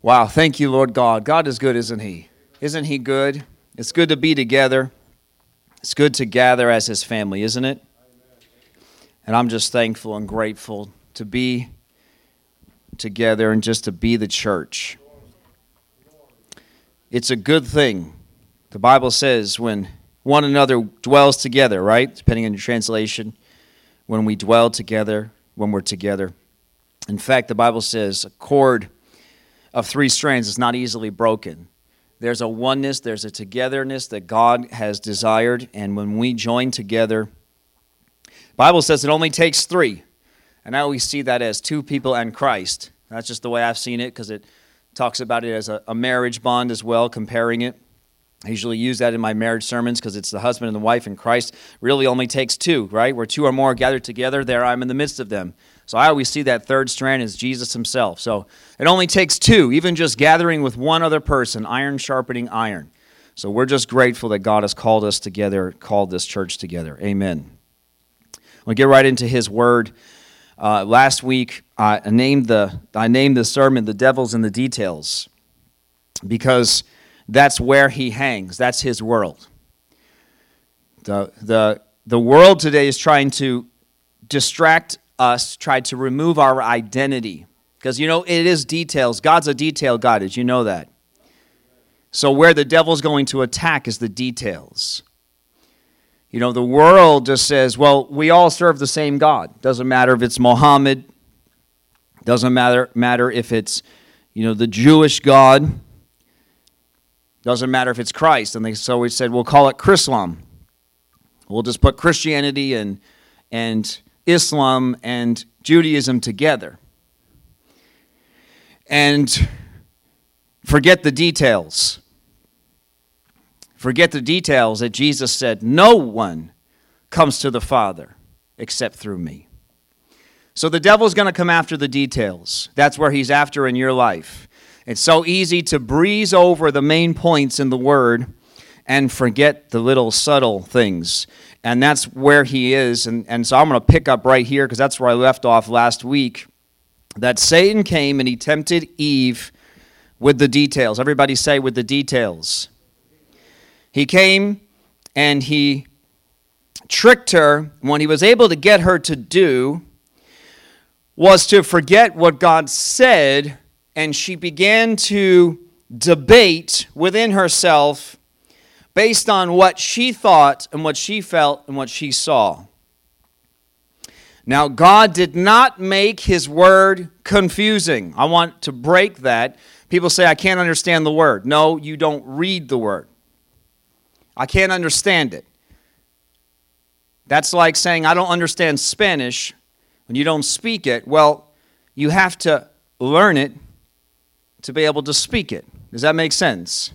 Wow, thank you, Lord God. God is good, isn't He? Isn't He good? It's good to be together. It's good to gather as His family, isn't it? And I'm just thankful and grateful to be together and just to be the church. It's a good thing. The Bible says when one another dwells together, right? Depending on your translation, when we dwell together, when we're together. In fact, the Bible says a cord of three strands is not easily broken. There's a oneness, there's a togetherness that God has desired, and when we join together, Bible says it only takes three. And I always see that as two people and Christ. That's just the way I've seen it because it talks about it as a, a marriage bond as well, comparing it. I usually use that in my marriage sermons because it's the husband and the wife, and Christ really only takes two, right? Where two or more are gathered together, there I'm in the midst of them. So I always see that third strand as Jesus himself. So it only takes two, even just gathering with one other person, iron sharpening iron. So we're just grateful that God has called us together, called this church together. Amen. We'll get right into his word. Uh, last week, I named, the, I named the sermon The Devil's in the Details because that's where he hangs, that's his world. The, the, the world today is trying to distract us tried to remove our identity. Because, you know, it is details. God's a detail God. Did you know that? So, where the devil's going to attack is the details. You know, the world just says, well, we all serve the same God. Doesn't matter if it's Mohammed, doesn't matter, matter if it's, you know, the Jewish God, doesn't matter if it's Christ. And they, so we said, we'll call it Chrislam. We'll just put Christianity and, and Islam and Judaism together. And forget the details. Forget the details that Jesus said, No one comes to the Father except through me. So the devil's going to come after the details. That's where he's after in your life. It's so easy to breeze over the main points in the Word and forget the little subtle things and that's where he is. And, and so I'm going to pick up right here because that's where I left off last week. That Satan came and he tempted Eve with the details. Everybody say, with the details. He came and he tricked her. What he was able to get her to do was to forget what God said, and she began to debate within herself based on what she thought and what she felt and what she saw. Now, God did not make his word confusing. I want to break that. People say, I can't understand the word. No, you don't read the word. I can't understand it. That's like saying, I don't understand Spanish when you don't speak it. Well, you have to learn it to be able to speak it. Does that make sense?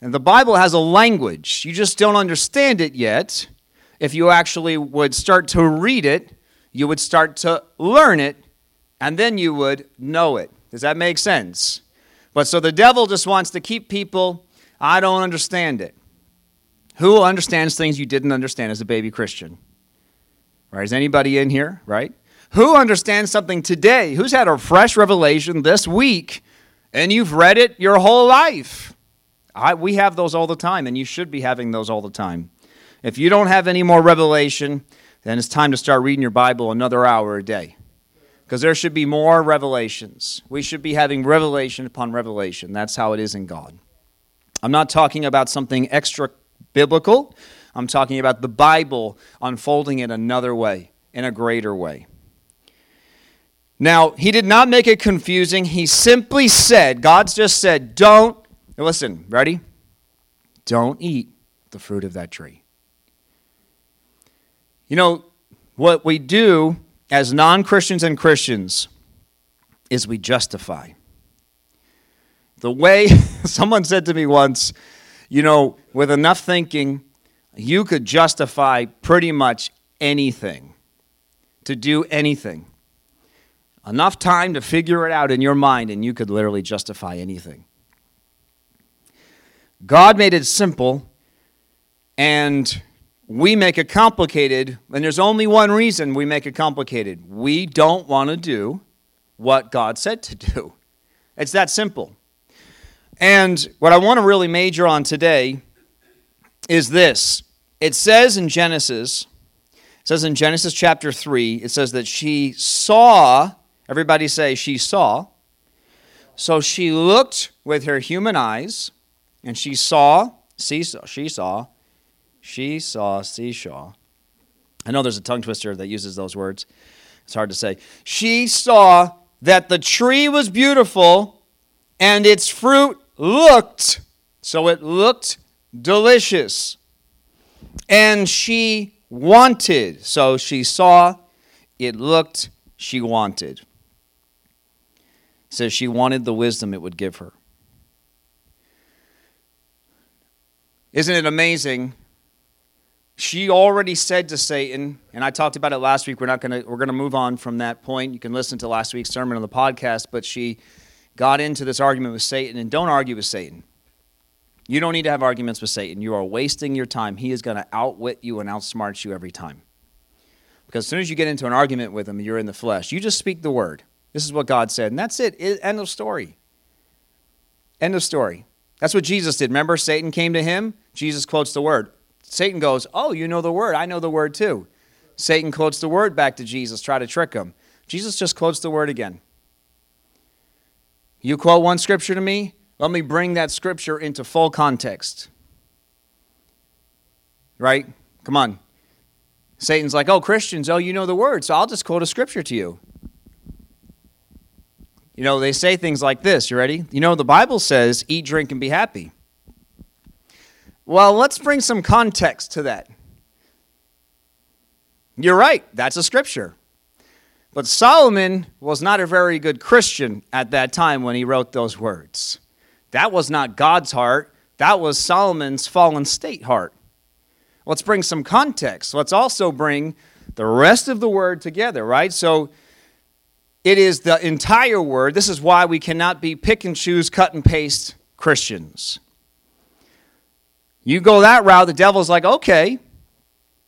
And the Bible has a language. You just don't understand it yet. If you actually would start to read it, you would start to learn it, and then you would know it. Does that make sense? But so the devil just wants to keep people, I don't understand it. Who understands things you didn't understand as a baby Christian? Right? Is anybody in here? Right? Who understands something today? Who's had a fresh revelation this week and you've read it your whole life? I, we have those all the time, and you should be having those all the time. If you don't have any more revelation, then it's time to start reading your Bible another hour a day. Because there should be more revelations. We should be having revelation upon revelation. That's how it is in God. I'm not talking about something extra biblical. I'm talking about the Bible unfolding in another way, in a greater way. Now, he did not make it confusing. He simply said, God's just said, don't now listen, ready? Don't eat the fruit of that tree. You know, what we do as non Christians and Christians is we justify. The way someone said to me once, you know, with enough thinking, you could justify pretty much anything, to do anything. Enough time to figure it out in your mind, and you could literally justify anything. God made it simple, and we make it complicated, and there's only one reason we make it complicated. We don't want to do what God said to do. It's that simple. And what I want to really major on today is this. It says in Genesis, it says in Genesis chapter 3, it says that she saw, everybody say she saw. So she looked with her human eyes, and she saw, see, she saw, she saw seesaw. I know there's a tongue twister that uses those words. It's hard to say. She saw that the tree was beautiful and its fruit looked, so it looked delicious. And she wanted, so she saw, it looked, she wanted. Says she wanted the wisdom it would give her. Isn't it amazing she already said to Satan, and I talked about it last week. We're not going to we're to move on from that point. You can listen to last week's sermon on the podcast, but she got into this argument with Satan and don't argue with Satan. You don't need to have arguments with Satan. You are wasting your time. He is going to outwit you and outsmart you every time. Because as soon as you get into an argument with him, you're in the flesh. You just speak the word. This is what God said, and that's it. End of story. End of story. That's what Jesus did. Remember, Satan came to him. Jesus quotes the word. Satan goes, Oh, you know the word. I know the word too. Satan quotes the word back to Jesus, try to trick him. Jesus just quotes the word again. You quote one scripture to me, let me bring that scripture into full context. Right? Come on. Satan's like, oh, Christians, oh, you know the word, so I'll just quote a scripture to you. You know, they say things like this. You ready? You know, the Bible says, eat, drink, and be happy. Well, let's bring some context to that. You're right, that's a scripture. But Solomon was not a very good Christian at that time when he wrote those words. That was not God's heart, that was Solomon's fallen state heart. Let's bring some context. Let's also bring the rest of the word together, right? So it is the entire word. This is why we cannot be pick and choose, cut and paste Christians. You go that route, the devil's like, okay,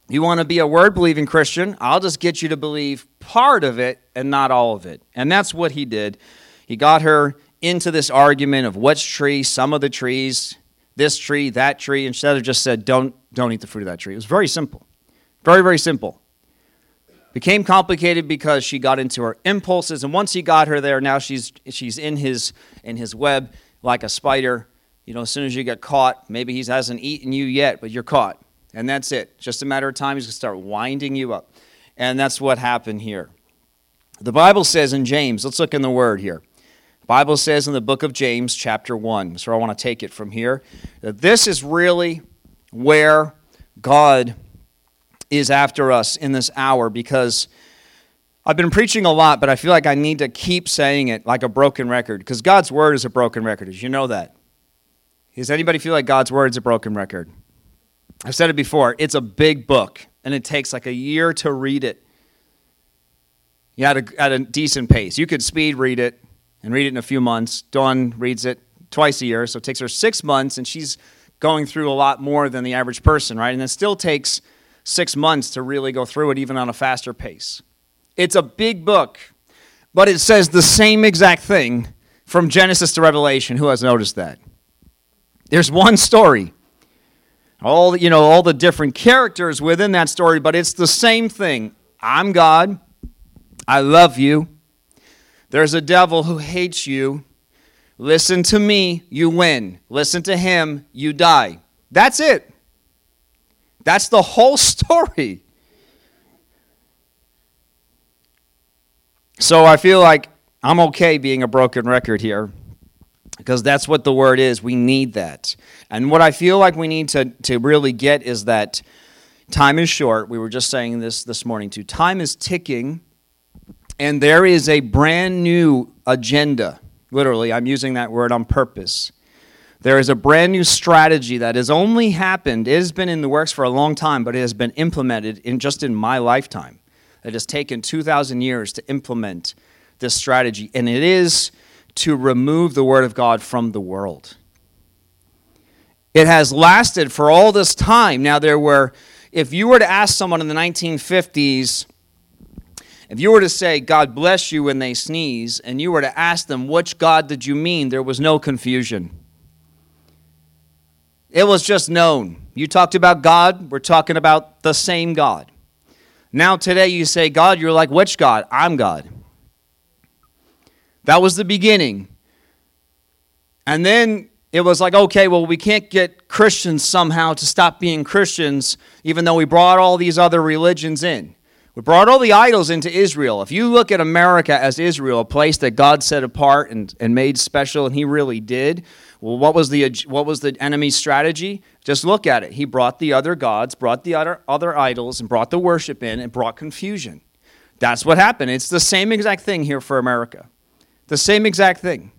you want to be a word believing Christian? I'll just get you to believe part of it and not all of it. And that's what he did. He got her into this argument of which tree, some of the trees, this tree, that tree, instead of just said, don't, don't eat the fruit of that tree. It was very simple. Very, very simple. Became complicated because she got into her impulses, and once he got her there, now she's she's in his in his web like a spider you know, as soon as you get caught, maybe he hasn't eaten you yet, but you're caught. And that's it. Just a matter of time, he's going to start winding you up. And that's what happened here. The Bible says in James, let's look in the word here. The Bible says in the book of James, chapter 1, so I want to take it from here, that this is really where God is after us in this hour because I've been preaching a lot, but I feel like I need to keep saying it like a broken record because God's word is a broken record. As you know that. Does anybody feel like God's word is a broken record? I've said it before. It's a big book, and it takes like a year to read it. You at a, at a decent pace. You could speed read it and read it in a few months. Dawn reads it twice a year, so it takes her six months, and she's going through a lot more than the average person, right? And it still takes six months to really go through it, even on a faster pace. It's a big book, but it says the same exact thing from Genesis to Revelation. Who has noticed that? There's one story. All you know, all the different characters within that story, but it's the same thing. I'm God. I love you. There's a devil who hates you. Listen to me, you win. Listen to him, you die. That's it. That's the whole story. So I feel like I'm okay being a broken record here because that's what the word is. We need that. And what I feel like we need to, to really get is that time is short. We were just saying this this morning too. Time is ticking, and there is a brand new agenda. Literally, I'm using that word on purpose. There is a brand new strategy that has only happened. It has been in the works for a long time, but it has been implemented in just in my lifetime. It has taken 2,000 years to implement this strategy, and it is to remove the Word of God from the world. It has lasted for all this time. Now, there were, if you were to ask someone in the 1950s, if you were to say, God bless you when they sneeze, and you were to ask them, which God did you mean, there was no confusion. It was just known. You talked about God, we're talking about the same God. Now, today, you say God, you're like, which God? I'm God. That was the beginning. And then it was like, okay, well, we can't get Christians somehow to stop being Christians, even though we brought all these other religions in. We brought all the idols into Israel. If you look at America as Israel, a place that God set apart and, and made special, and He really did, well, what was, the, what was the enemy's strategy? Just look at it. He brought the other gods, brought the other, other idols, and brought the worship in and brought confusion. That's what happened. It's the same exact thing here for America. The same exact thing.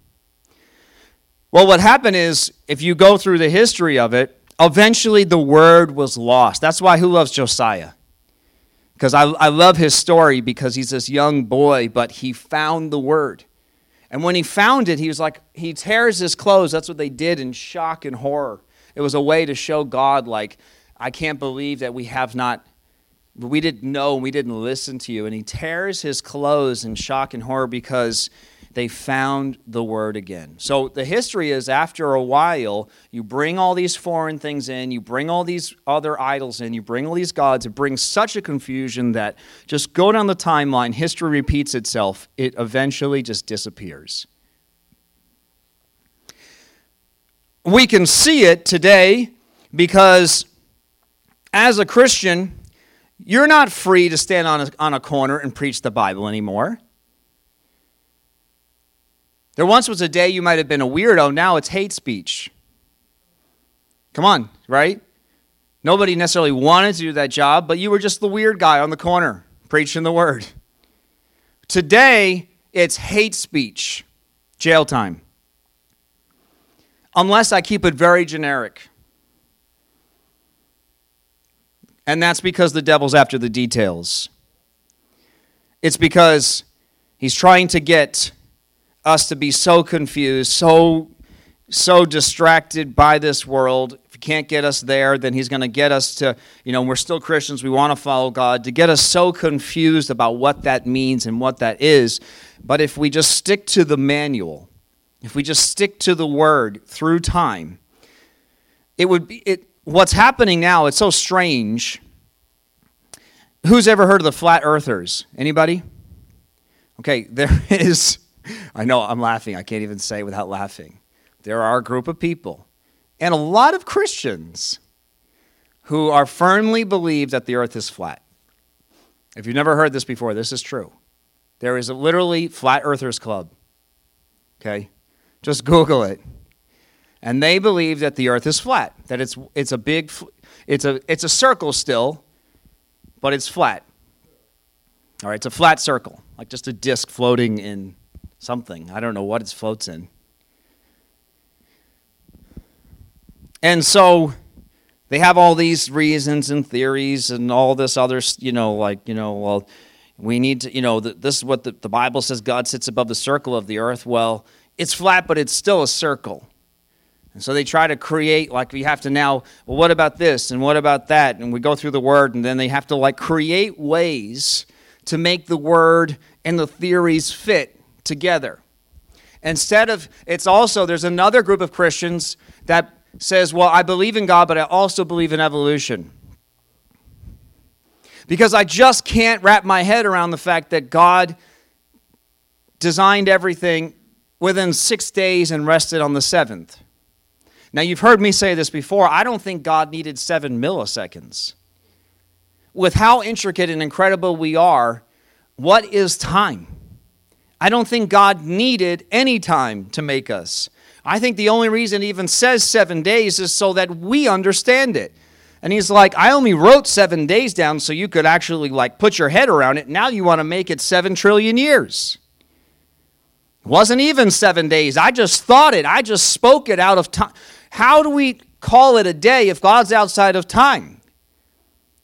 Well, what happened is, if you go through the history of it, eventually the word was lost. That's why who loves Josiah? Because I, I love his story because he's this young boy, but he found the word. And when he found it, he was like, he tears his clothes. That's what they did in shock and horror. It was a way to show God, like, I can't believe that we have not, we didn't know, we didn't listen to you. And he tears his clothes in shock and horror because they found the word again. So the history is after a while, you bring all these foreign things in, you bring all these other idols in, you bring all these gods, it brings such a confusion that just go down the timeline, history repeats itself, it eventually just disappears. We can see it today because as a Christian, you're not free to stand on a, on a corner and preach the Bible anymore. There once was a day you might have been a weirdo, now it's hate speech. Come on, right? Nobody necessarily wanted to do that job, but you were just the weird guy on the corner preaching the word. Today, it's hate speech, jail time. Unless I keep it very generic. And that's because the devil's after the details. It's because he's trying to get us to be so confused, so so distracted by this world. If he can't get us there, then he's going to get us to, you know, we're still Christians, we want to follow God, to get us so confused about what that means and what that is. But if we just stick to the manual, if we just stick to the word through time, it would be it what's happening now, it's so strange. Who's ever heard of the flat earthers? Anybody? Okay, there is I know I'm laughing. I can't even say without laughing. There are a group of people, and a lot of Christians, who are firmly believe that the earth is flat. If you've never heard this before, this is true. There is a literally Flat Earthers Club. Okay? Just Google it. And they believe that the earth is flat, that it's, it's a big, it's a, it's a circle still, but it's flat. All right, it's a flat circle, like just a disc floating in something. I don't know what it floats in. And so they have all these reasons and theories and all this other, you know, like, you know, well, we need to, you know, this is what the, the Bible says God sits above the circle of the earth. Well, it's flat, but it's still a circle. And so they try to create, like, we have to now, well, what about this and what about that? And we go through the word, and then they have to, like, create ways to make the word and the theories fit together. Instead of, it's also, there's another group of Christians that says, well, I believe in God, but I also believe in evolution. Because I just can't wrap my head around the fact that God designed everything within six days and rested on the seventh. Now, you've heard me say this before. I don't think God needed seven milliseconds. With how intricate and incredible we are, what is time? I don't think God needed any time to make us. I think the only reason he even says seven days is so that we understand it. And he's like, I only wrote seven days down so you could actually like put your head around it. Now you want to make it seven trillion years. It wasn't even seven days. I just thought it. I just spoke it out of time. How do we call it a day if God's outside of time?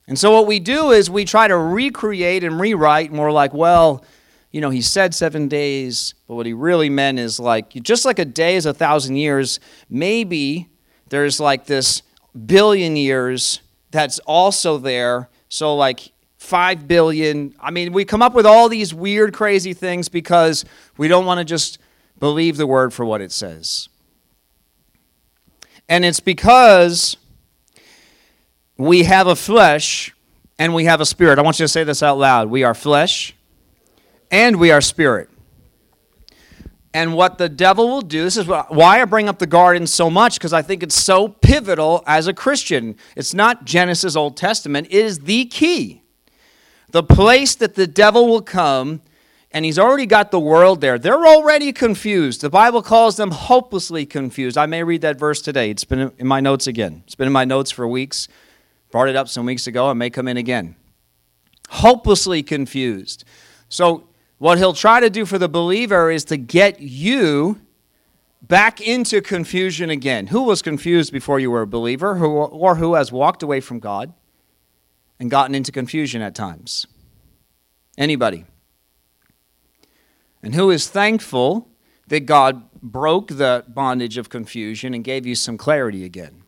And so what we do is we try to recreate and rewrite, and we're like, well, you know, he said seven days, but what he really meant is like, just like a day is a thousand years, maybe there's like this billion years that's also there. So, like, five billion. I mean, we come up with all these weird, crazy things because we don't want to just believe the word for what it says. And it's because we have a flesh and we have a spirit. I want you to say this out loud. We are flesh and we are spirit. And what the devil will do, this is why I bring up the garden so much, because I think it's so pivotal as a Christian. It's not Genesis, Old Testament, it is the key. The place that the devil will come, and he's already got the world there. They're already confused. The Bible calls them hopelessly confused. I may read that verse today. It's been in my notes again. It's been in my notes for weeks. Brought it up some weeks ago. It may come in again. Hopelessly confused. So, what he'll try to do for the believer is to get you back into confusion again. Who was confused before you were a believer, who, or who has walked away from God and gotten into confusion at times? Anybody? And who is thankful that God broke the bondage of confusion and gave you some clarity again?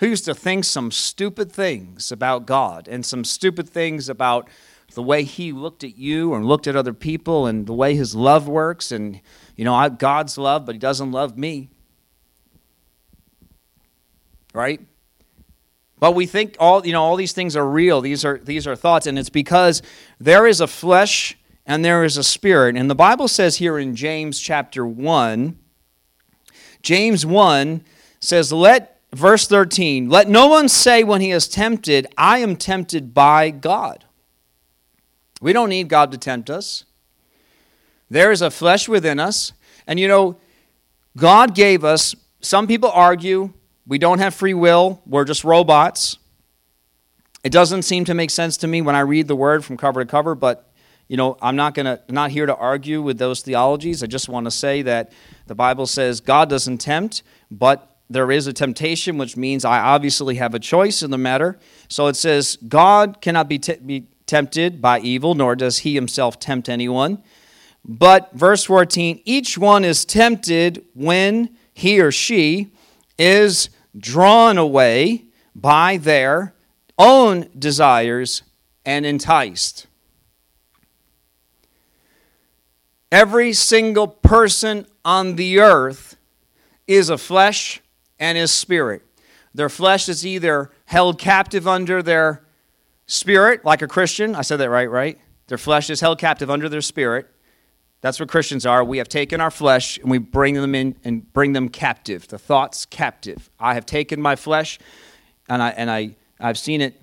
Who used to think some stupid things about God and some stupid things about the way he looked at you and looked at other people and the way his love works and you know god's love but he doesn't love me. Right? But we think all you know all these things are real. These are these are thoughts. And it's because there is a flesh and there is a spirit. And the bible says here in james chapter 1 james 1 says let verse 13 let no one say when he is tempted i am tempted by god we don't need God to tempt us. There is a flesh within us. And you know, God gave us, some people argue we don't have free will, we're just robots. It doesn't seem to make sense to me when I read the word from cover to cover, but you know, I'm not going to not here to argue with those theologies. I just want to say that the Bible says God doesn't tempt, but there is a temptation, which means I obviously have a choice in the matter. So it says God cannot be, t- be tempted by evil, nor does he himself tempt anyone. But, verse 14, each one is tempted when he or she is drawn away by their own desires and enticed. Every single person on the earth is a flesh and is spirit. Their flesh is either held captive under their Spirit, like a Christian, I said that right, right? Their flesh is held captive under their spirit. That's what Christians are. We have taken our flesh and we bring them in and bring them captive, the thoughts captive. I have taken my flesh and I and I I've seen it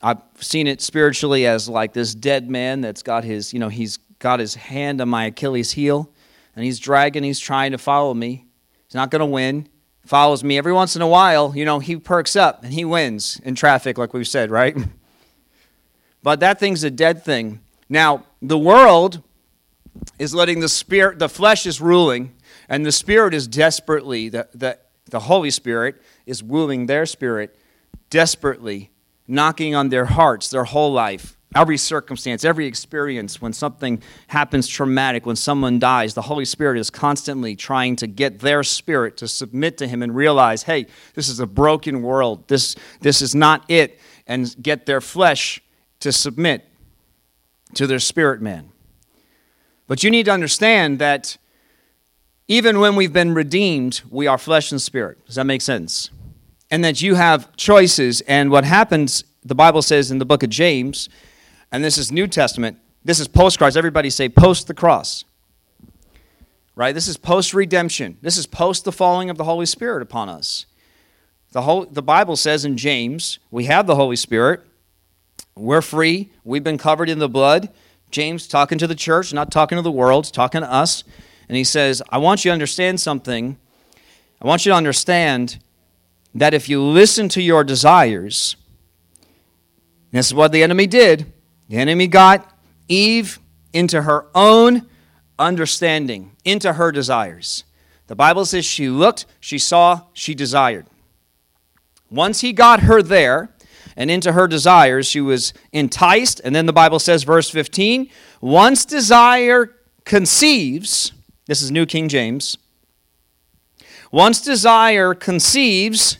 I've seen it spiritually as like this dead man that's got his, you know, he's got his hand on my Achilles heel and he's dragging, he's trying to follow me. He's not going to win. Follows me every once in a while, you know, he perks up and he wins in traffic like we've said, right? But that thing's a dead thing. Now, the world is letting the spirit, the flesh is ruling, and the spirit is desperately, the, the, the Holy Spirit is ruling their spirit desperately, knocking on their hearts their whole life. Every circumstance, every experience, when something happens traumatic, when someone dies, the Holy Spirit is constantly trying to get their spirit to submit to Him and realize, hey, this is a broken world. This, this is not it. And get their flesh to submit to their spirit man. But you need to understand that even when we've been redeemed, we are flesh and spirit. Does that make sense? And that you have choices. And what happens, the Bible says in the book of James, and this is New Testament, this is post cross. Everybody say post the cross. Right? This is post redemption. This is post the falling of the Holy Spirit upon us. The, whole, the Bible says in James, we have the Holy Spirit. We're free. We've been covered in the blood. James talking to the church, not talking to the world, talking to us. And he says, I want you to understand something. I want you to understand that if you listen to your desires, this is what the enemy did. The enemy got Eve into her own understanding, into her desires. The Bible says she looked, she saw, she desired. Once he got her there, and into her desires. She was enticed. And then the Bible says, verse 15, once desire conceives, this is New King James, once desire conceives,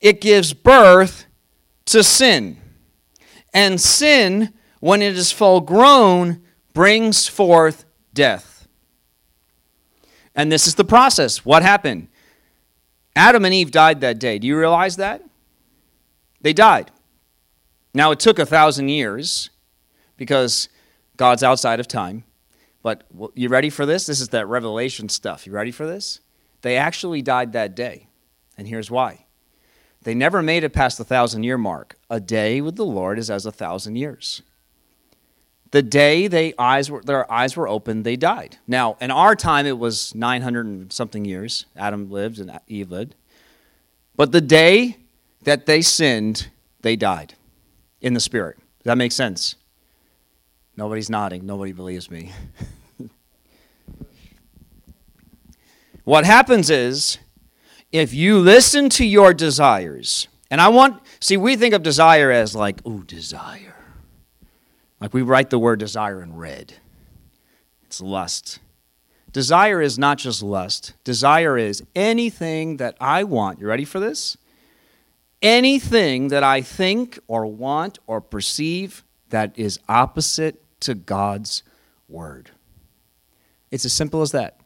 it gives birth to sin. And sin, when it is full grown, brings forth death. And this is the process. What happened? Adam and Eve died that day. Do you realize that? They died. Now, it took a thousand years because God's outside of time. But you ready for this? This is that revelation stuff. You ready for this? They actually died that day. And here's why they never made it past the thousand year mark. A day with the Lord is as a thousand years. The day they eyes were, their eyes were opened, they died. Now, in our time, it was 900 and something years. Adam lived and Eve lived. But the day that they sinned, they died in the spirit. Does that make sense? Nobody's nodding. Nobody believes me. what happens is, if you listen to your desires, and I want, see, we think of desire as like, ooh, desire. Like we write the word desire in red. It's lust. Desire is not just lust, desire is anything that I want. You ready for this? Anything that I think or want or perceive that is opposite to God's word. It's as simple as that.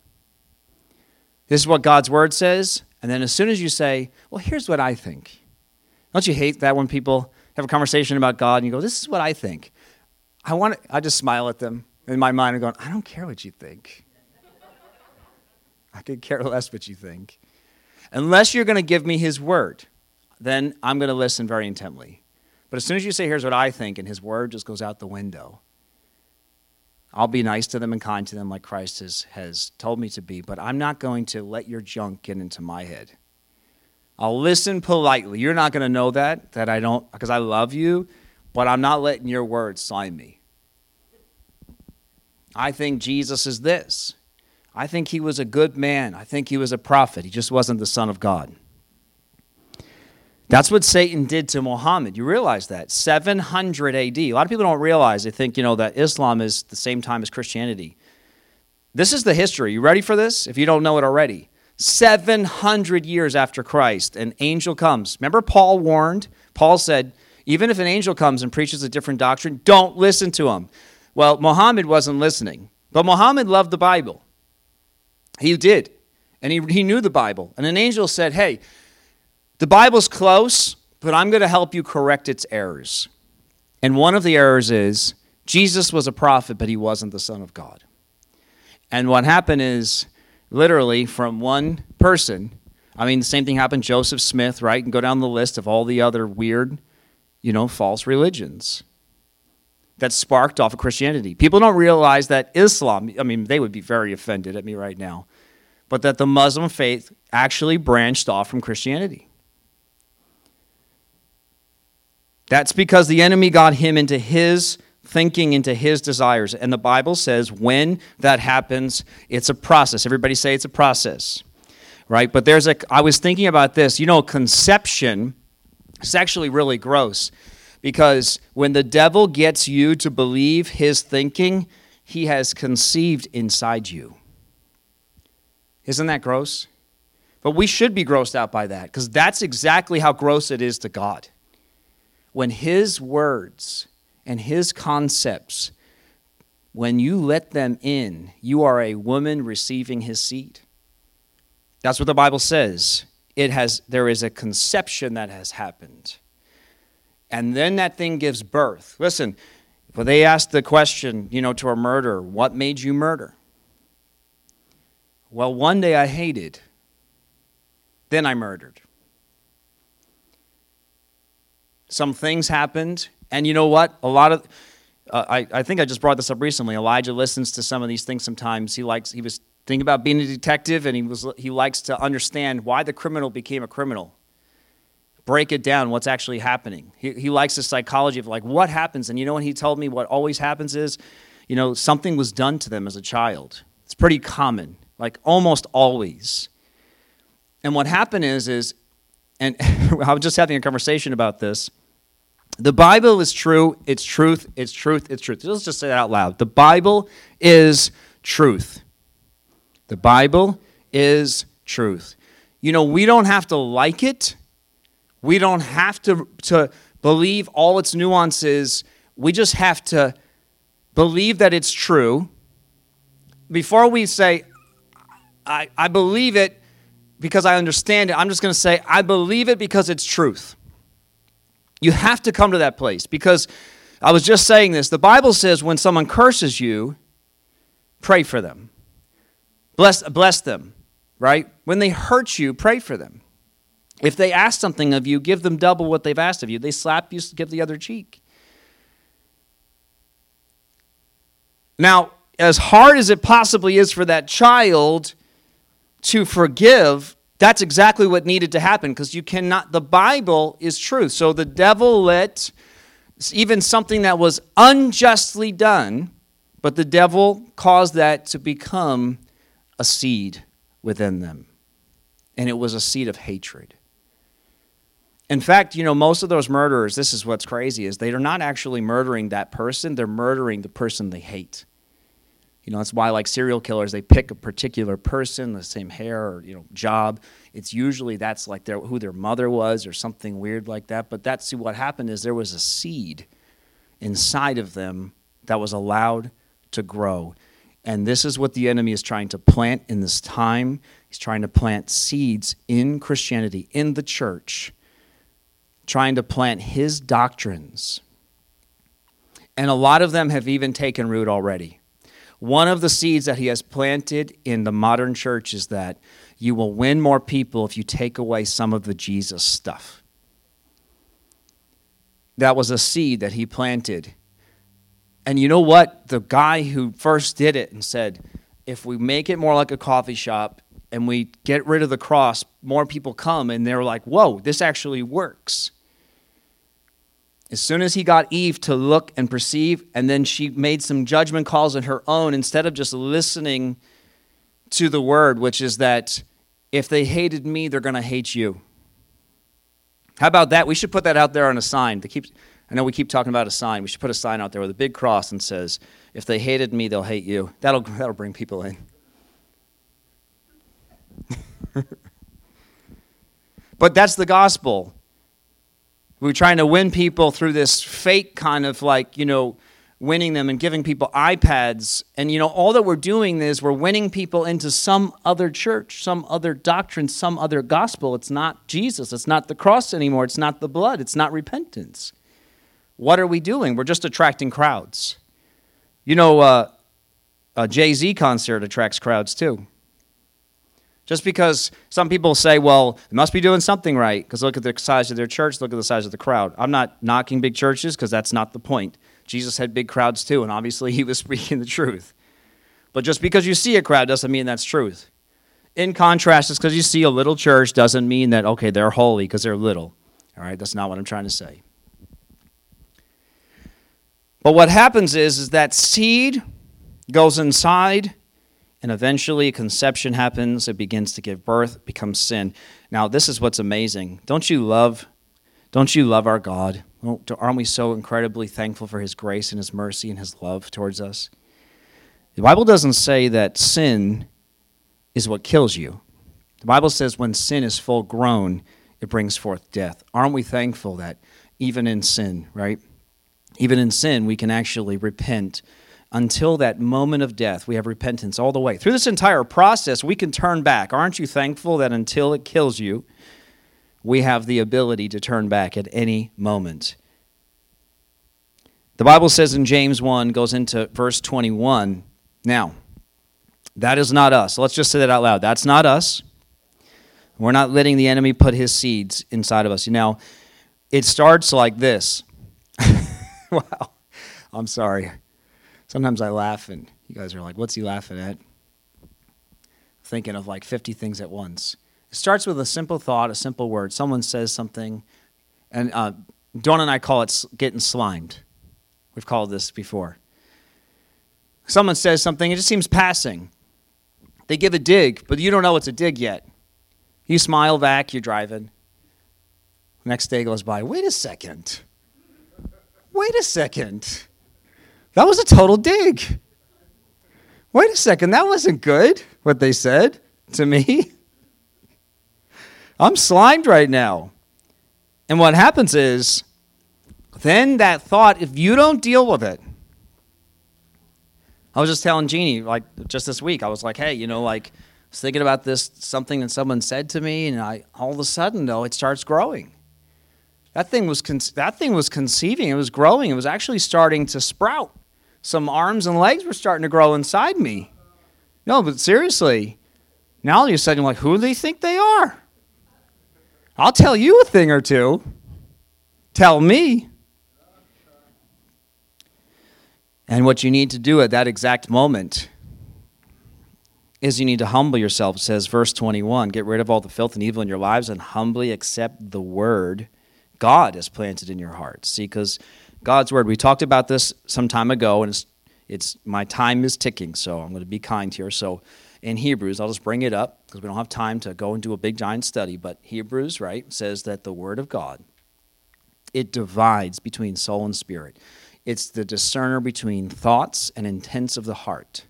This is what God's word says, and then as soon as you say, Well, here's what I think. Don't you hate that when people have a conversation about God and you go, This is what I think? I want to, I just smile at them in my mind and going, I don't care what you think. I could care less what you think. Unless you're going to give me his word then I'm going to listen very intently. But as soon as you say, here's what I think, and his word just goes out the window, I'll be nice to them and kind to them like Christ has, has told me to be, but I'm not going to let your junk get into my head. I'll listen politely. You're not going to know that, that I don't, because I love you, but I'm not letting your words sign me. I think Jesus is this. I think he was a good man. I think he was a prophet. He just wasn't the Son of God. That's what Satan did to Muhammad. You realize that? 700 AD. A lot of people don't realize. They think, you know, that Islam is the same time as Christianity. This is the history. You ready for this? If you don't know it already. 700 years after Christ, an angel comes. Remember, Paul warned? Paul said, even if an angel comes and preaches a different doctrine, don't listen to him. Well, Muhammad wasn't listening, but Muhammad loved the Bible. He did. And he, he knew the Bible. And an angel said, Hey, the Bible's close, but I'm going to help you correct its errors. And one of the errors is Jesus was a prophet, but he wasn't the Son of God. And what happened is, literally, from one person, I mean, the same thing happened Joseph Smith, right? And go down the list of all the other weird, you know, false religions that sparked off of Christianity. People don't realize that Islam, I mean, they would be very offended at me right now, but that the Muslim faith actually branched off from Christianity. That's because the enemy got him into his thinking, into his desires. And the Bible says when that happens, it's a process. Everybody say it's a process, right? But there's a, I was thinking about this. You know, conception is actually really gross because when the devil gets you to believe his thinking, he has conceived inside you. Isn't that gross? But we should be grossed out by that because that's exactly how gross it is to God when his words and his concepts, when you let them in, you are a woman receiving his seed. That's what the Bible says. It has there is a conception that has happened. And then that thing gives birth. Listen, when they asked the question, you know, to a murderer, what made you murder? Well, one day I hated, then I murdered. Some things happened. And you know what? A lot of, uh, I, I think I just brought this up recently. Elijah listens to some of these things sometimes. He likes, he was thinking about being a detective and he, was, he likes to understand why the criminal became a criminal. Break it down, what's actually happening. He, he likes the psychology of like what happens. And you know, when he told me what always happens is, you know, something was done to them as a child. It's pretty common, like almost always. And what happened is, is, and I was just having a conversation about this the Bible is true. It's truth. It's truth. It's truth. Let's just say that out loud. The Bible is truth. The Bible is truth. You know, we don't have to like it. We don't have to, to believe all its nuances. We just have to believe that it's true. Before we say, I, I believe it, because I understand it. I'm just going to say, I believe it because it's truth. You have to come to that place because I was just saying this. The Bible says when someone curses you, pray for them. Bless, bless them, right? When they hurt you, pray for them. If they ask something of you, give them double what they've asked of you. They slap you, give the other cheek. Now, as hard as it possibly is for that child to forgive, that's exactly what needed to happen because you cannot, the Bible is truth. So the devil let even something that was unjustly done, but the devil caused that to become a seed within them. And it was a seed of hatred. In fact, you know, most of those murderers, this is what's crazy, is they are not actually murdering that person, they're murdering the person they hate. You know, that's why like serial killers, they pick a particular person, the same hair or you know job. It's usually that's like their, who their mother was or something weird like that. But that's see, what happened is there was a seed inside of them that was allowed to grow. And this is what the enemy is trying to plant in this time. He's trying to plant seeds in Christianity, in the church, trying to plant his doctrines. And a lot of them have even taken root already. One of the seeds that he has planted in the modern church is that you will win more people if you take away some of the Jesus stuff. That was a seed that he planted. And you know what? The guy who first did it and said, if we make it more like a coffee shop and we get rid of the cross, more people come. And they're like, whoa, this actually works. As soon as he got Eve to look and perceive, and then she made some judgment calls on her own, instead of just listening to the word, which is that if they hated me, they're going to hate you. How about that? We should put that out there on a sign. To keep, I know we keep talking about a sign. We should put a sign out there with a big cross and says, "If they hated me, they'll hate you." That'll that'll bring people in. but that's the gospel. We're trying to win people through this fake kind of like, you know, winning them and giving people iPads. And, you know, all that we're doing is we're winning people into some other church, some other doctrine, some other gospel. It's not Jesus. It's not the cross anymore. It's not the blood. It's not repentance. What are we doing? We're just attracting crowds. You know, uh, a Jay Z concert attracts crowds too. Just because some people say, well, they must be doing something right because look at the size of their church, look at the size of the crowd. I'm not knocking big churches because that's not the point. Jesus had big crowds too, and obviously he was speaking the truth. But just because you see a crowd doesn't mean that's truth. In contrast, just because you see a little church doesn't mean that, okay, they're holy because they're little. All right, that's not what I'm trying to say. But what happens is, is that seed goes inside and eventually conception happens it begins to give birth becomes sin. Now this is what's amazing. Don't you love don't you love our god? Aren't we so incredibly thankful for his grace and his mercy and his love towards us? The bible doesn't say that sin is what kills you. The bible says when sin is full grown it brings forth death. Aren't we thankful that even in sin right? Even in sin we can actually repent until that moment of death, we have repentance all the way. Through this entire process, we can turn back. Aren't you thankful that until it kills you, we have the ability to turn back at any moment? The Bible says in James 1, goes into verse 21. Now, that is not us. Let's just say that out loud. That's not us. We're not letting the enemy put his seeds inside of us. Now, it starts like this. wow. I'm sorry. Sometimes I laugh, and you guys are like, what's he laughing at? Thinking of like 50 things at once. It starts with a simple thought, a simple word. Someone says something, and uh, Dawn and I call it getting slimed. We've called this before. Someone says something, it just seems passing. They give a dig, but you don't know it's a dig yet. You smile back, you're driving. Next day goes by. Wait a second. Wait a second. That was a total dig. Wait a second, that wasn't good, what they said to me. I'm slimed right now. And what happens is, then that thought, if you don't deal with it, I was just telling Jeannie, like just this week, I was like, hey, you know, like was thinking about this, something that someone said to me, and I all of a sudden, though, it starts growing. That thing was con- that thing was conceiving. It was growing. It was actually starting to sprout. Some arms and legs were starting to grow inside me. No, but seriously, now all of a sudden, you're like, who do they think they are? I'll tell you a thing or two. Tell me. And what you need to do at that exact moment is you need to humble yourself. Says, verse 21 get rid of all the filth and evil in your lives and humbly accept the word God has planted in your hearts. See, because God's word, we talked about this some time ago, and it's, it's my time is ticking, so I'm going to be kind here. So in Hebrews, I'll just bring it up because we don't have time to go and do a big giant study, but Hebrews, right, says that the word of God, it divides between soul and spirit. It's the discerner between thoughts and intents of the heart.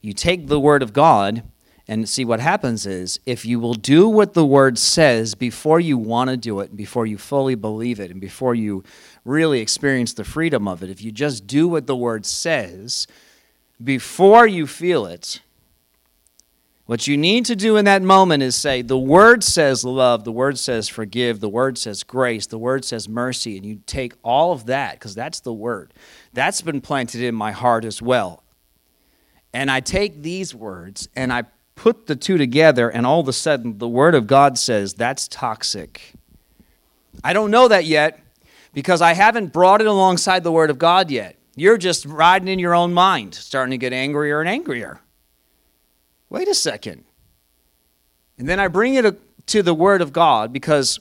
You take the word of God and see what happens is if you will do what the word says before you want to do it, before you fully believe it, and before you really experience the freedom of it, if you just do what the word says before you feel it, what you need to do in that moment is say, the word says love, the word says forgive, the word says grace, the word says mercy, and you take all of that, because that's the word. That's been planted in my heart as well. And I take these words and I put the two together, and all of a sudden, the Word of God says that's toxic. I don't know that yet because I haven't brought it alongside the Word of God yet. You're just riding in your own mind, starting to get angrier and angrier. Wait a second. And then I bring it to the Word of God because,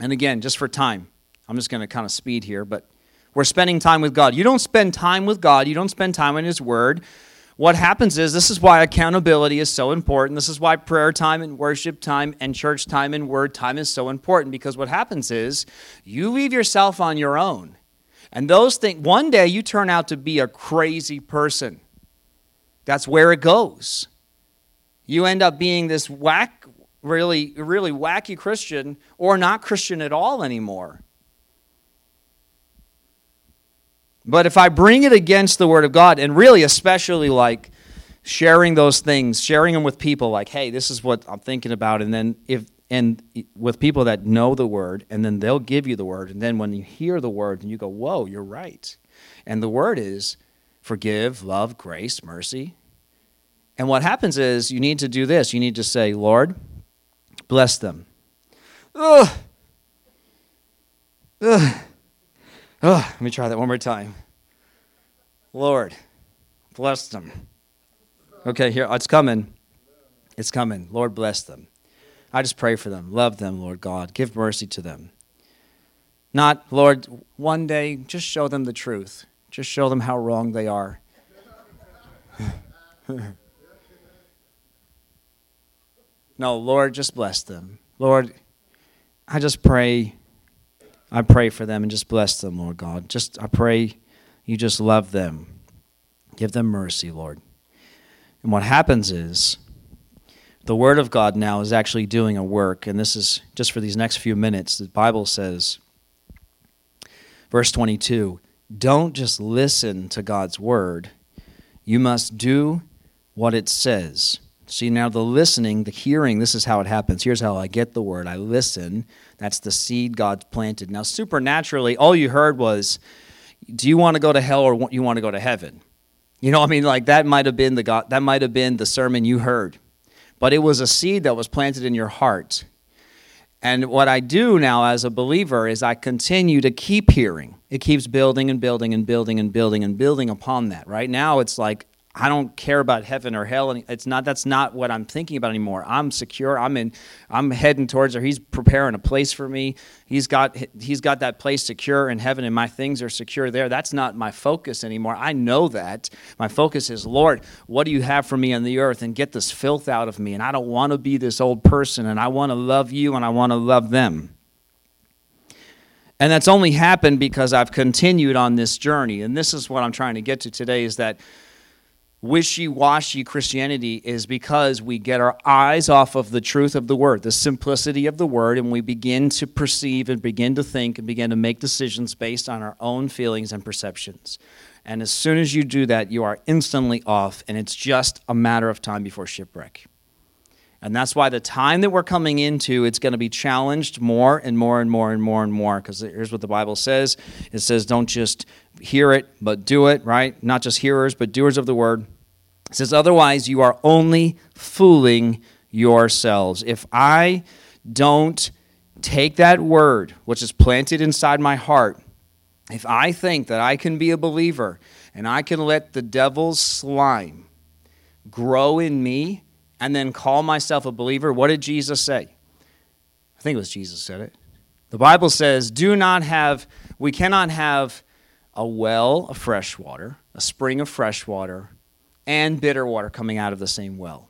and again, just for time, I'm just going to kind of speed here, but we're spending time with God. You don't spend time with God, you don't spend time in His Word what happens is this is why accountability is so important. This is why prayer time and worship time and church time and word time is so important because what happens is you leave yourself on your own. And those things, one day you turn out to be a crazy person. That's where it goes. You end up being this whack, really, really wacky Christian or not Christian at all anymore. But if I bring it against the Word of God, and really, especially like sharing those things, sharing them with people, like, hey, this is what I'm thinking about, and then if and with people that know the Word, and then they'll give you the Word, and then when you hear the Word, and you go, whoa, you're right, and the Word is forgive, love, grace, mercy. And what happens is you need to do this. You need to say, Lord, bless them. Ugh. Ugh. Oh, let me try that one more time. Lord, bless them. Okay, here, oh, it's coming. It's coming. Lord, bless them. I just pray for them. Love them, Lord God. Give mercy to them. Not, Lord, one day, just show them the truth. Just show them how wrong they are. no, Lord, just bless them. Lord, I just pray I pray for them and just bless them, Lord God. Just I pray you just love them. Give them mercy, Lord. And what happens is the word of God now is actually doing a work and this is just for these next few minutes. The Bible says verse 22, don't just listen to God's word. You must do what it says. See, now the listening, the hearing, this is how it happens. Here's how I get the word I listen. That's the seed God's planted. Now, supernaturally, all you heard was, Do you want to go to hell or you want to go to heaven? You know, I mean, like that might have been the God, that might have been the sermon you heard, but it was a seed that was planted in your heart. And what I do now as a believer is I continue to keep hearing. It keeps building and building and building and building and building upon that. Right now, it's like I don't care about heaven or hell. And it's not. That's not what I'm thinking about anymore. I'm secure. I'm in. I'm heading towards there. He's preparing a place for me. He's got. He's got that place secure in heaven, and my things are secure there. That's not my focus anymore. I know that. My focus is, Lord, what do you have for me on the earth, and get this filth out of me. And I don't want to be this old person, and I want to love you, and I want to love them. And that's only happened because I've continued on this journey. And this is what I'm trying to get to today: is that wishy washy Christianity is because we get our eyes off of the truth of the word, the simplicity of the word, and we begin to perceive and begin to think and begin to make decisions based on our own feelings and perceptions. And as soon as you do that, you are instantly off, and it's just a matter of time before shipwreck. And that's why the time that we're coming into, it's going to be challenged more and more and more and more and more. Because here's what the Bible says it says, don't just hear it, but do it, right? Not just hearers, but doers of the word. It says, otherwise, you are only fooling yourselves. If I don't take that word, which is planted inside my heart, if I think that I can be a believer and I can let the devil's slime grow in me and then call myself a believer, what did Jesus say? I think it was Jesus said it. The Bible says, do not have, we cannot have a well of fresh water, a spring of fresh water, and bitter water coming out of the same well.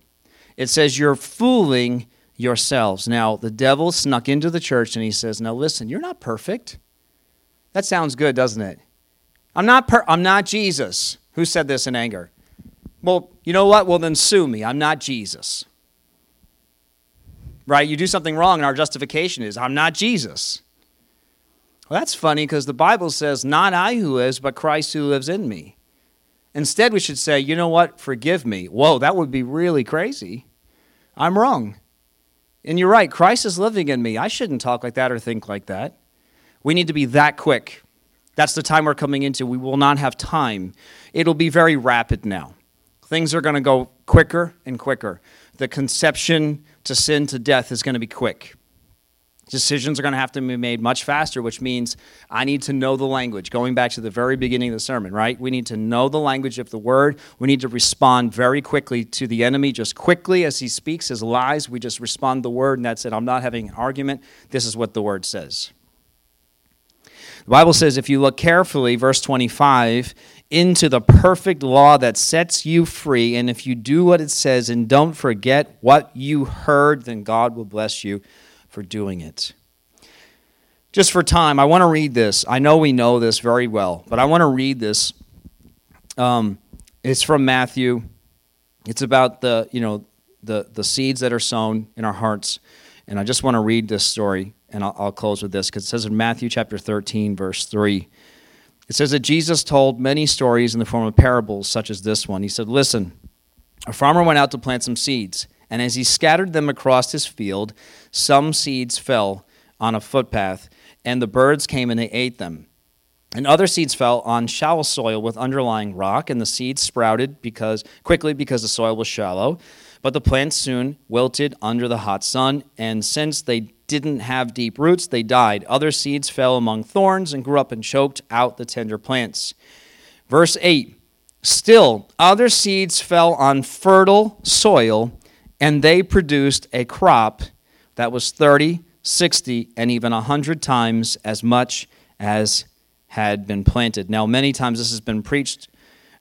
It says, you're fooling yourselves. Now, the devil snuck into the church and he says, Now listen, you're not perfect. That sounds good, doesn't it? I'm not, per- I'm not Jesus. Who said this in anger? Well, you know what? Well, then sue me. I'm not Jesus. Right? You do something wrong, and our justification is, I'm not Jesus. Well, that's funny because the Bible says, Not I who lives, but Christ who lives in me. Instead, we should say, You know what? Forgive me. Whoa, that would be really crazy. I'm wrong. And you're right, Christ is living in me. I shouldn't talk like that or think like that. We need to be that quick. That's the time we're coming into. We will not have time. It'll be very rapid now. Things are going to go quicker and quicker. The conception to sin to death is going to be quick. Decisions are going to have to be made much faster, which means I need to know the language. Going back to the very beginning of the sermon, right? We need to know the language of the word. We need to respond very quickly to the enemy, just quickly as he speaks his lies. We just respond the word, and that's it. I'm not having an argument. This is what the word says. The Bible says, if you look carefully, verse 25, into the perfect law that sets you free, and if you do what it says and don't forget what you heard, then God will bless you for doing it. Just for time, I want to read this. I know we know this very well, but I want to read this. Um, it's from Matthew. It's about the you know the the seeds that are sown in our hearts, and I just want to read this story, and I'll, I'll close with this because it says in Matthew chapter 13, verse 3. It says that Jesus told many stories in the form of parables, such as this one. He said, Listen, a farmer went out to plant some seeds. And as he scattered them across his field, some seeds fell on a footpath, and the birds came and they ate them. And other seeds fell on shallow soil with underlying rock, and the seeds sprouted because quickly because the soil was shallow. But the plants soon wilted under the hot sun, and since they didn't have deep roots, they died. Other seeds fell among thorns and grew up and choked out the tender plants. Verse 8 Still, other seeds fell on fertile soil and they produced a crop that was 30, 60, and even 100 times as much as had been planted. Now, many times this has been preached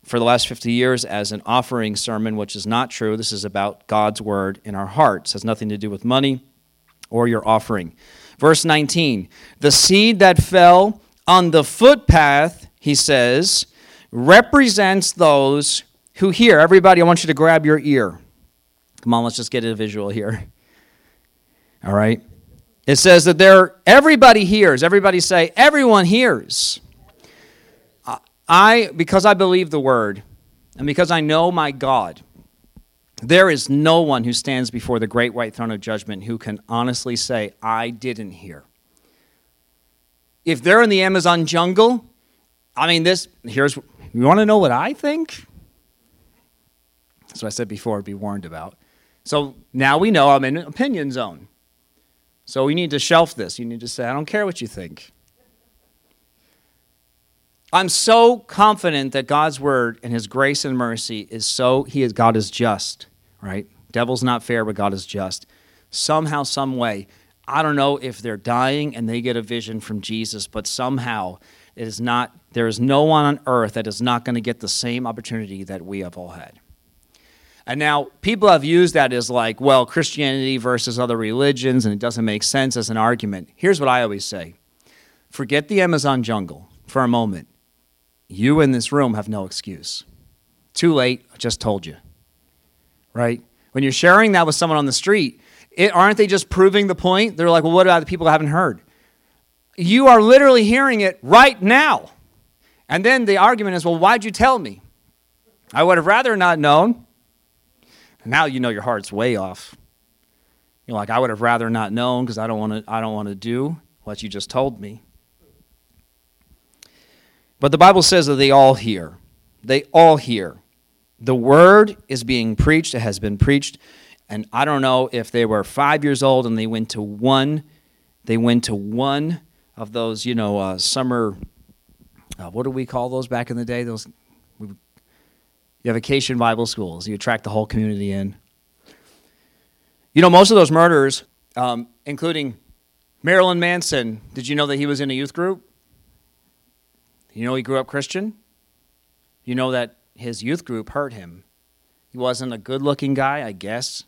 for the last 50 years as an offering sermon, which is not true. This is about God's word in our hearts. It has nothing to do with money or your offering. Verse 19 The seed that fell on the footpath, he says, represents those who hear. Everybody, I want you to grab your ear. Come on, let's just get a visual here. All right. It says that there everybody hears. Everybody say everyone hears. I because I believe the word and because I know my God, there is no one who stands before the great white throne of judgment who can honestly say I didn't hear. If they're in the Amazon jungle, I mean this here's you want to know what I think? That's what I said before, be warned about. So now we know I'm in an opinion zone. So we need to shelf this. You need to say, I don't care what you think. I'm so confident that God's word and his grace and mercy is so he is God is just, right? Devil's not fair, but God is just. Somehow, some way, I don't know if they're dying and they get a vision from Jesus, but somehow it is not there is no one on earth that is not going to get the same opportunity that we have all had. And now people have used that as like, well, Christianity versus other religions, and it doesn't make sense as an argument. Here's what I always say forget the Amazon jungle for a moment. You in this room have no excuse. Too late, I just told you. Right? When you're sharing that with someone on the street, it, aren't they just proving the point? They're like, well, what about the people who haven't heard? You are literally hearing it right now. And then the argument is, well, why'd you tell me? I would have rather not known. Now you know your heart's way off. You're like, I would have rather not known because I don't want to I don't want to do what you just told me. But the Bible says that they all hear. They all hear. The word is being preached, it has been preached. And I don't know if they were five years old and they went to one, they went to one of those, you know, uh, summer, uh, what do we call those back in the day? Those, you have vacation Bible schools. You attract the whole community in. You know, most of those murders, um, including Marilyn Manson, did you know that he was in a youth group? You know he grew up Christian? You know that his youth group hurt him. He wasn't a good looking guy, I guess.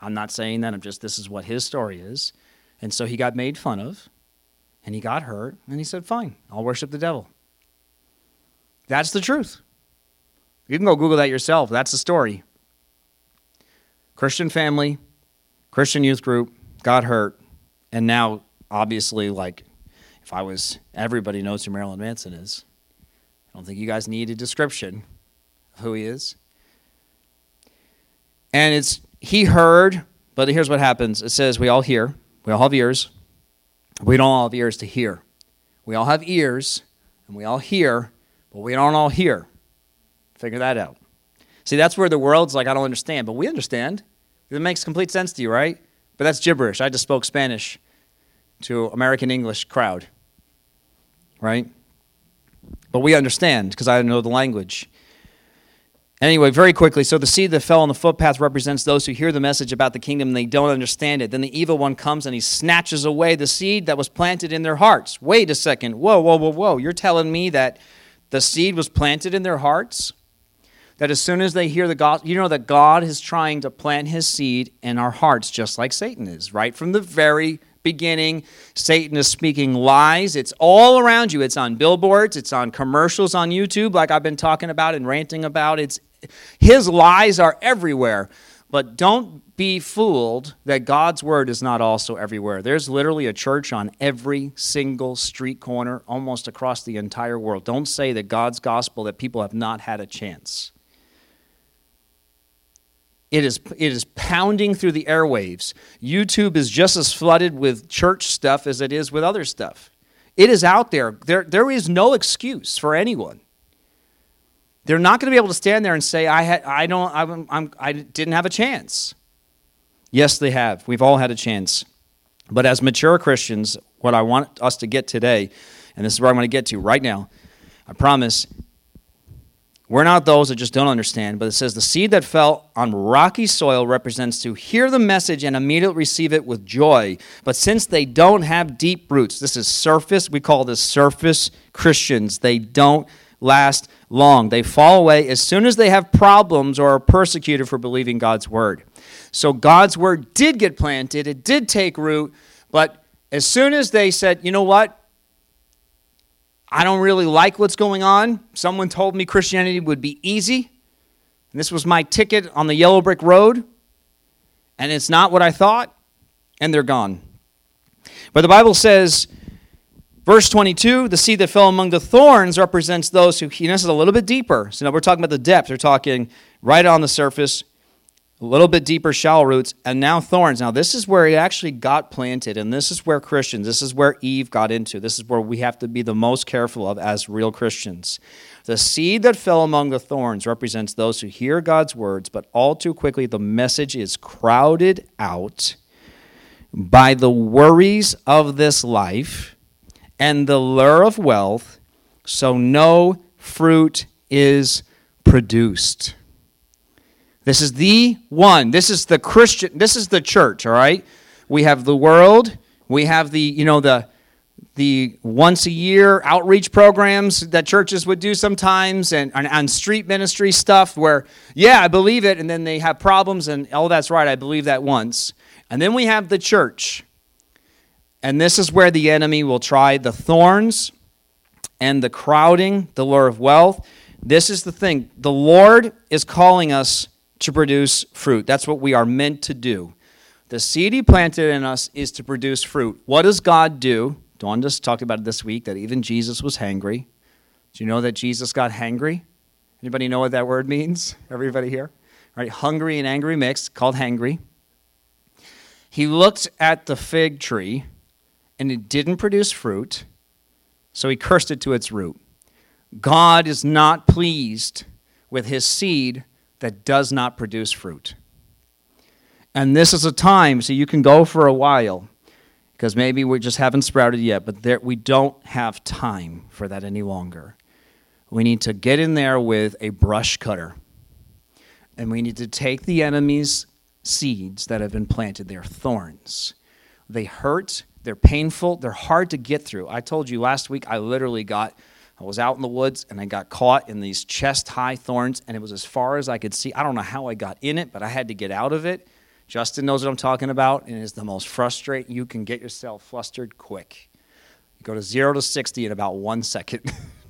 I'm not saying that, I'm just, this is what his story is. And so he got made fun of, and he got hurt, and he said, Fine, I'll worship the devil. That's the truth. You can go Google that yourself. That's the story. Christian family, Christian youth group, got hurt, and now, obviously, like, if I was, everybody knows who Marilyn Manson is. I don't think you guys need a description of who he is. And it's, he heard, but here's what happens it says, we all hear, we all have ears. We don't all have ears to hear. We all have ears, and we all hear, but we don't all hear. Figure that out. See, that's where the world's like, I don't understand, but we understand. It makes complete sense to you, right? But that's gibberish. I just spoke Spanish to American English crowd, right? But we understand because I know the language. Anyway, very quickly, so the seed that fell on the footpath represents those who hear the message about the kingdom and they don't understand it. Then the evil one comes and he snatches away the seed that was planted in their hearts. Wait a second. Whoa, whoa, whoa, whoa. You're telling me that the seed was planted in their hearts? That as soon as they hear the gospel, you know that God is trying to plant his seed in our hearts just like Satan is, right? From the very beginning. Satan is speaking lies. It's all around you. It's on billboards, it's on commercials on YouTube, like I've been talking about and ranting about. It's his lies are everywhere. But don't be fooled that God's word is not also everywhere. There's literally a church on every single street corner, almost across the entire world. Don't say that God's gospel that people have not had a chance. It is, it is pounding through the airwaves. YouTube is just as flooded with church stuff as it is with other stuff. It is out there. There, there is no excuse for anyone. They're not going to be able to stand there and say, I, had, I, don't, I'm, I'm, I didn't have a chance. Yes, they have. We've all had a chance. But as mature Christians, what I want us to get today, and this is where I'm going to get to right now, I promise, we're not those that just don't understand, but it says the seed that fell on rocky soil represents to hear the message and immediately receive it with joy. But since they don't have deep roots, this is surface, we call this surface Christians. They don't last long. They fall away as soon as they have problems or are persecuted for believing God's word. So God's word did get planted, it did take root, but as soon as they said, you know what? I don't really like what's going on. Someone told me Christianity would be easy. And this was my ticket on the yellow brick road. And it's not what I thought. And they're gone. But the Bible says, verse 22, the seed that fell among the thorns represents those who, know, this is a little bit deeper. So now we're talking about the depth. We're talking right on the surface, a little bit deeper, shallow roots, and now thorns. Now, this is where it actually got planted, and this is where Christians, this is where Eve got into. This is where we have to be the most careful of as real Christians. The seed that fell among the thorns represents those who hear God's words, but all too quickly the message is crowded out by the worries of this life and the lure of wealth, so no fruit is produced. This is the one. This is the Christian, this is the church, all right? We have the world, we have the, you know, the the once a year outreach programs that churches would do sometimes and on street ministry stuff where yeah i believe it and then they have problems and oh that's right i believe that once. And then we have the church. And this is where the enemy will try the thorns and the crowding the lure of wealth. This is the thing. The lord is calling us to produce fruit. That's what we are meant to do. The seed he planted in us is to produce fruit. What does God do? Dawn just talked about it this week that even Jesus was hangry. Do you know that Jesus got hangry? Anybody know what that word means? Everybody here? All right, hungry and angry mixed, called hangry. He looked at the fig tree and it didn't produce fruit, so he cursed it to its root. God is not pleased with his seed that does not produce fruit. And this is a time, so you can go for a while, because maybe we just haven't sprouted yet, but there, we don't have time for that any longer. We need to get in there with a brush cutter, and we need to take the enemy's seeds that have been planted, their thorns. They hurt, they're painful, they're hard to get through. I told you last week, I literally got I was out in the woods and I got caught in these chest high thorns, and it was as far as I could see. I don't know how I got in it, but I had to get out of it. Justin knows what I'm talking about, and it's the most frustrating. You can get yourself flustered quick. You go to zero to 60 in about one second.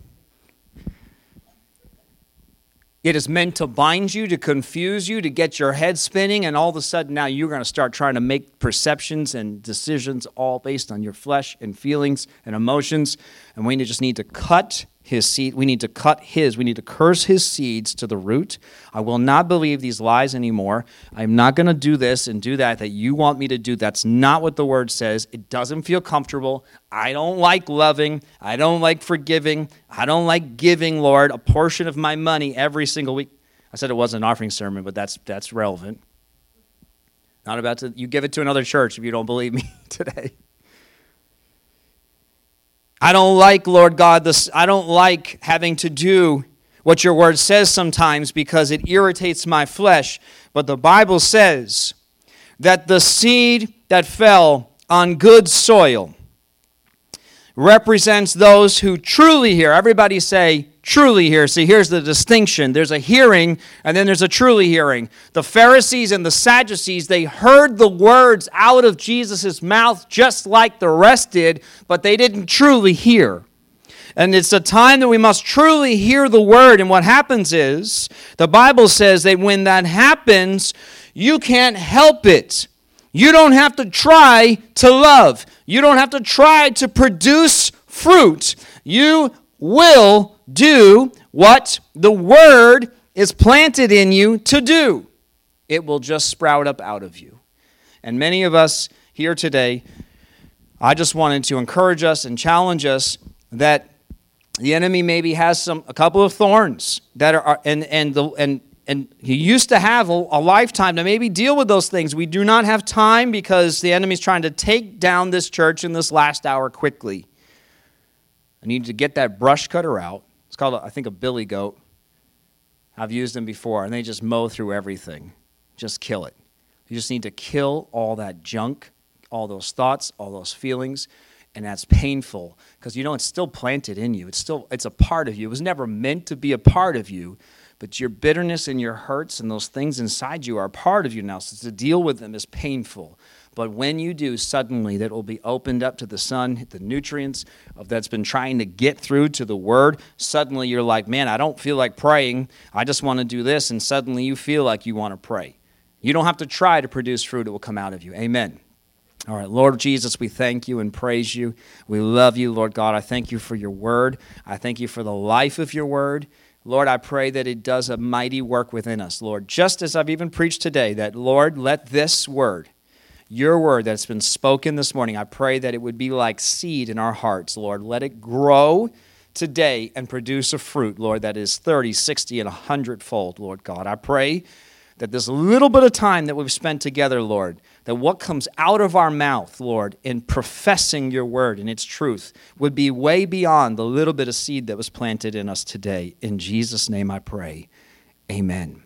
It is meant to bind you, to confuse you, to get your head spinning, and all of a sudden now you're going to start trying to make perceptions and decisions all based on your flesh and feelings and emotions. And we just need to cut his seed. We need to cut his. We need to curse his seeds to the root. I will not believe these lies anymore. I'm not going to do this and do that that you want me to do. That's not what the word says. It doesn't feel comfortable. I don't like loving. I don't like forgiving. I don't like giving, Lord, a portion of my money every single week. I said it wasn't an offering sermon, but that's that's relevant. Not about to you give it to another church if you don't believe me today. I don't like, Lord God, this, I don't like having to do what your word says sometimes because it irritates my flesh. But the Bible says that the seed that fell on good soil represents those who truly hear. Everybody say, truly hear. See, here's the distinction there's a hearing, and then there's a truly hearing. The Pharisees and the Sadducees, they heard the words out of Jesus' mouth just like the rest did, but they didn't truly hear. And it's a time that we must truly hear the word. And what happens is, the Bible says that when that happens, you can't help it. You don't have to try to love. You don't have to try to produce fruit. You will do what the word is planted in you to do. It will just sprout up out of you. And many of us here today, I just wanted to encourage us and challenge us that the enemy maybe has some a couple of thorns that are and and the and and he used to have a, a, lifetime to maybe deal with those things. We do not have time because the enemy's trying to take down this church in this last hour quickly. I need to get that brush cutter out. It's called, I think, a billy goat. I've used them before, and they just mow through everything. Just kill it. You just need to kill all that junk, all those thoughts, all those feelings, and that's painful because you know it's still planted in you. It's still it's a part of you. It was never meant to be a part of you, but your bitterness and your hurts and those things inside you are a part of you now. So to deal with them is painful. But when you do, suddenly that will be opened up to the sun, the nutrients of that's been trying to get through to the word. Suddenly you're like, man, I don't feel like praying. I just want to do this. And suddenly you feel like you want to pray. You don't have to try to produce fruit, it will come out of you. Amen. All right, Lord Jesus, we thank you and praise you. We love you, Lord God. I thank you for your word. I thank you for the life of your word. Lord, I pray that it does a mighty work within us, Lord. Just as I've even preached today, that, Lord, let this word, your word that's been spoken this morning, I pray that it would be like seed in our hearts, Lord. Let it grow today and produce a fruit, Lord, that is 30, 60, and 100 fold, Lord God. I pray that this little bit of time that we've spent together, Lord, that what comes out of our mouth, Lord, in professing your word and its truth would be way beyond the little bit of seed that was planted in us today. In Jesus' name I pray. Amen.